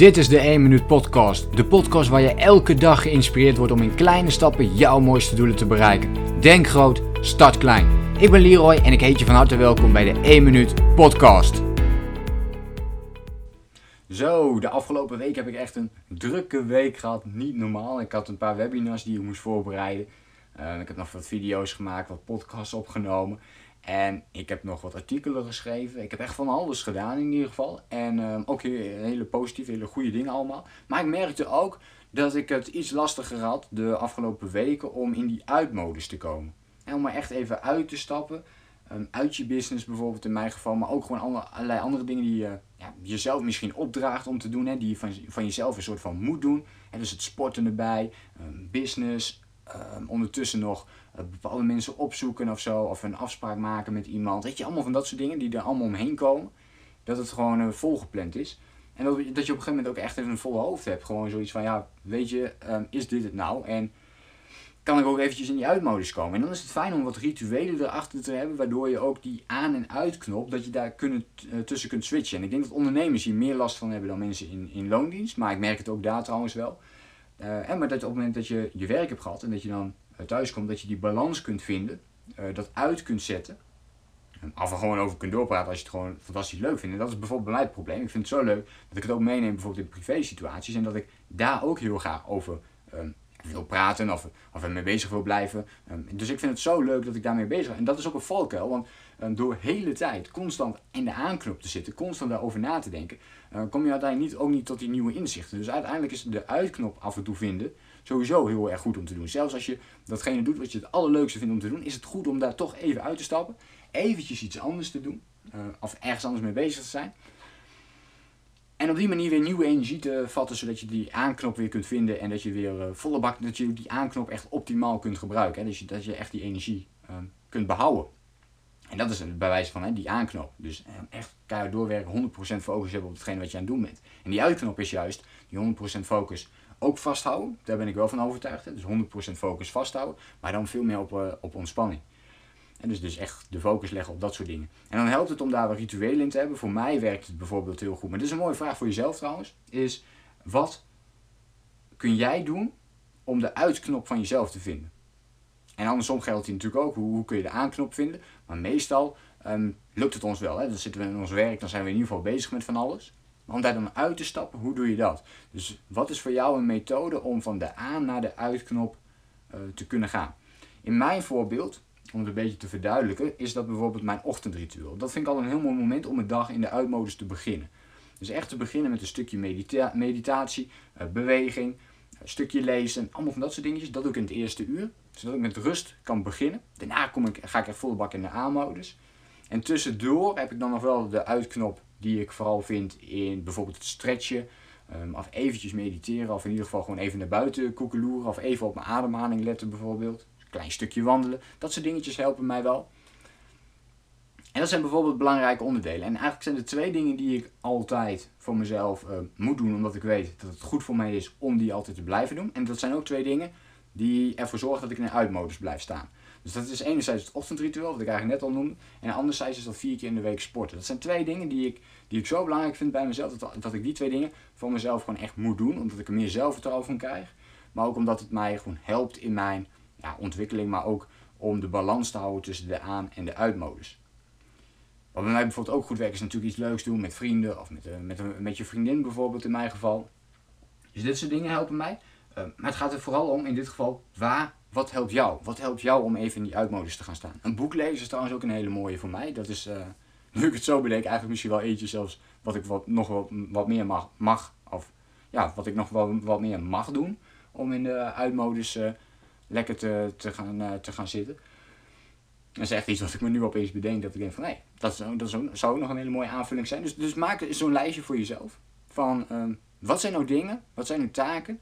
Dit is de 1 Minuut Podcast. De podcast waar je elke dag geïnspireerd wordt om in kleine stappen jouw mooiste doelen te bereiken. Denk groot, start klein. Ik ben Leroy en ik heet je van harte welkom bij de 1 Minuut Podcast. Zo, de afgelopen week heb ik echt een drukke week gehad. Niet normaal. Ik had een paar webinars die ik moest voorbereiden. Uh, ik heb nog wat video's gemaakt, wat podcasts opgenomen. En ik heb nog wat artikelen geschreven. Ik heb echt van alles gedaan in ieder geval. En uh, ook hele positieve, hele goede dingen allemaal. Maar ik merkte ook dat ik het iets lastiger had de afgelopen weken om in die uitmodus te komen. En om er echt even uit te stappen. Um, uit je business bijvoorbeeld in mijn geval. Maar ook gewoon alle, allerlei andere dingen die je ja, jezelf misschien opdraagt om te doen. Hè, die je van, van jezelf een soort van moet doen. En dus het sporten erbij, um, business, ondertussen nog uh, bepaalde mensen opzoeken of zo, of een afspraak maken met iemand. Weet je, allemaal van dat soort dingen die er allemaal omheen komen. Dat het gewoon uh, volgepland is. En dat, dat je op een gegeven moment ook echt even een volle hoofd hebt. Gewoon zoiets van, ja, weet je, um, is dit het nou? En kan ik ook eventjes in die uitmodus komen. En dan is het fijn om wat rituelen erachter te hebben, waardoor je ook die aan- en uitknop, dat je daar kunnen, uh, tussen kunt switchen. En ik denk dat ondernemers hier meer last van hebben dan mensen in, in loondienst. Maar ik merk het ook daar trouwens wel. Uh, en maar dat op het moment dat je je werk hebt gehad en dat je dan thuis komt, dat je die balans kunt vinden, uh, dat uit kunt zetten. En af en gewoon over kunt doorpraten als je het gewoon fantastisch leuk vindt. En dat is bijvoorbeeld bij mij probleem. Ik vind het zo leuk dat ik het ook meeneem bijvoorbeeld in privé situaties. En dat ik daar ook heel graag over um, wil praten of, of ermee bezig wil blijven. Um, dus ik vind het zo leuk dat ik daarmee bezig ben. En dat is ook een valkuil, want um, door hele tijd constant in de aanknop te zitten, constant daarover na te denken, uh, kom je uiteindelijk niet, ook niet tot die nieuwe inzichten. Dus uiteindelijk is de uitknop af en toe vinden sowieso heel erg goed om te doen. Zelfs als je datgene doet wat je het allerleukste vindt om te doen, is het goed om daar toch even uit te stappen. Eventjes iets anders te doen. Uh, of ergens anders mee bezig te zijn. En op die manier weer nieuwe energie te vatten, zodat je die aanknop weer kunt vinden en dat je weer uh, volle bak, dat je die aanknop echt optimaal kunt gebruiken. Hè? Dus dat je echt die energie uh, kunt behouden. En dat is bij wijze van hè, die aanknop. Dus echt keihard doorwerken, 100% focus hebben op hetgene wat je aan het doen bent. En die uitknop is juist die 100% focus ook vasthouden. Daar ben ik wel van overtuigd. Hè? Dus 100% focus vasthouden, maar dan veel meer op, uh, op ontspanning. En dus, dus echt de focus leggen op dat soort dingen. En dan helpt het om daar wat rituelen in te hebben. Voor mij werkt het bijvoorbeeld heel goed. Maar dit is een mooie vraag voor jezelf trouwens. Is wat kun jij doen om de uitknop van jezelf te vinden? En andersom geldt hier natuurlijk ook. Hoe, hoe kun je de aanknop vinden? Maar meestal um, lukt het ons wel. Hè? Dan zitten we in ons werk. Dan zijn we in ieder geval bezig met van alles. Maar om daar dan uit te stappen, hoe doe je dat? Dus wat is voor jou een methode om van de aan naar de uitknop uh, te kunnen gaan? In mijn voorbeeld, om het een beetje te verduidelijken, is dat bijvoorbeeld mijn ochtendritueel. Dat vind ik al een heel mooi moment om een dag in de uitmodus te beginnen. Dus echt te beginnen met een stukje medita meditatie, uh, beweging, een stukje lezen, allemaal van dat soort dingetjes. Dat doe ik in het eerste uur, zodat ik met rust kan beginnen. Daarna kom ik, ga ik echt volle bak in de aanmodus. En tussendoor heb ik dan nog wel de uitknop die ik vooral vind in bijvoorbeeld het stretchen. Um, of eventjes mediteren, of in ieder geval gewoon even naar buiten koekeloeren, of even op mijn ademhaling letten bijvoorbeeld. Klein stukje wandelen. Dat soort dingetjes helpen mij wel. En dat zijn bijvoorbeeld belangrijke onderdelen. En eigenlijk zijn er twee dingen die ik altijd voor mezelf uh, moet doen, omdat ik weet dat het goed voor mij is om die altijd te blijven doen. En dat zijn ook twee dingen die ervoor zorgen dat ik in uitmodus blijf staan. Dus dat is enerzijds het ochtendritueel, wat ik eigenlijk net al noemde. En anderzijds is dat vier keer in de week sporten. Dat zijn twee dingen die ik, die ik zo belangrijk vind bij mezelf. Dat, dat ik die twee dingen voor mezelf gewoon echt moet doen. Omdat ik er meer zelfvertrouwen van krijg. Maar ook omdat het mij gewoon helpt in mijn ja, ontwikkeling. Maar ook om de balans te houden tussen de aan- en de uitmodus. Wat bij mij bijvoorbeeld ook goed werkt is natuurlijk iets leuks doen met vrienden. Of met, uh, met, met je vriendin bijvoorbeeld in mijn geval. Dus dit soort dingen helpen mij. Uh, maar het gaat er vooral om in dit geval waar wat helpt jou? Wat helpt jou om even in die uitmodus te gaan staan? Een boek lezen is trouwens ook een hele mooie voor mij. Dat is, nu ik het zo bedenk, eigenlijk misschien wel eentje zelfs wat ik wat, nog wat, wat meer mag, mag. Of ja, wat ik nog wel wat meer mag doen. Om in de uitmodus lekker te, te, gaan, uh, te gaan zitten. Dat is echt iets wat ik me nu opeens bedenk. Dat ik denk van, hé, dat, is, dat zou ook nog een hele mooie aanvulling zijn. Dus, dus maak zo'n lijstje voor jezelf. Van, um, wat zijn nou dingen? Wat zijn nou taken?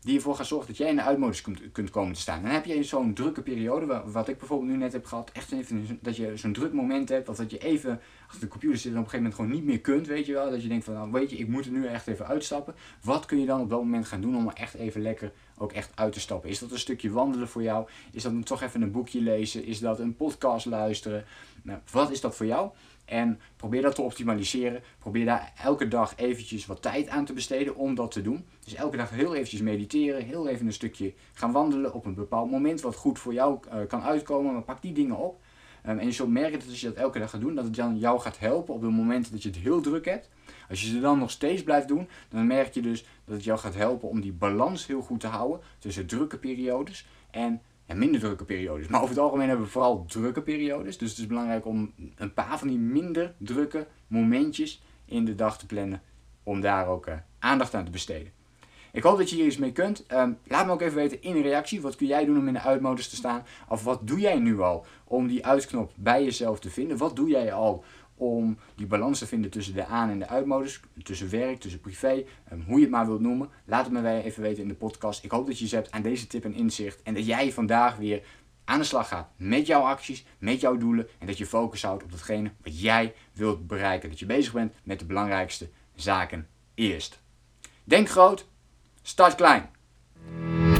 Die ervoor gaan zorgen dat jij in de uitmodus kunt, kunt komen te staan. Dan heb je zo'n drukke periode, wat ik bijvoorbeeld nu net heb gehad, echt even dat je zo'n druk moment hebt, dat je even achter de computer zit en op een gegeven moment gewoon niet meer kunt, weet je wel. Dat je denkt van, nou weet je, ik moet er nu echt even uitstappen. Wat kun je dan op dat moment gaan doen om er echt even lekker ook echt uit te stappen? Is dat een stukje wandelen voor jou? Is dat toch even een boekje lezen? Is dat een podcast luisteren? Nou, wat is dat voor jou? En probeer dat te optimaliseren. Probeer daar elke dag eventjes wat tijd aan te besteden om dat te doen. Dus elke dag heel eventjes mediteren, heel even een stukje gaan wandelen op een bepaald moment wat goed voor jou uh, kan uitkomen. Maar pak die dingen op. Um, en je zult merken dat als je dat elke dag gaat doen, dat het dan jou gaat helpen op de momenten dat je het heel druk hebt. Als je ze dan nog steeds blijft doen, dan merk je dus dat het jou gaat helpen om die balans heel goed te houden tussen drukke periodes en en minder drukke periodes. Maar over het algemeen hebben we vooral drukke periodes. Dus het is belangrijk om een paar van die minder drukke momentjes in de dag te plannen. Om daar ook uh, aandacht aan te besteden. Ik hoop dat je hier iets mee kunt. Um, laat me ook even weten in een reactie. Wat kun jij doen om in de uitmodus te staan? Of wat doe jij nu al om die uitknop bij jezelf te vinden? Wat doe jij al om die balans te vinden tussen de aan- en de uitmodus, tussen werk, tussen privé, um, hoe je het maar wilt noemen. Laat het me even weten in de podcast. Ik hoop dat je iets hebt aan deze tip en inzicht en dat jij vandaag weer aan de slag gaat met jouw acties, met jouw doelen en dat je focus houdt op datgene wat jij wilt bereiken. Dat je bezig bent met de belangrijkste zaken eerst. Denk groot, start klein.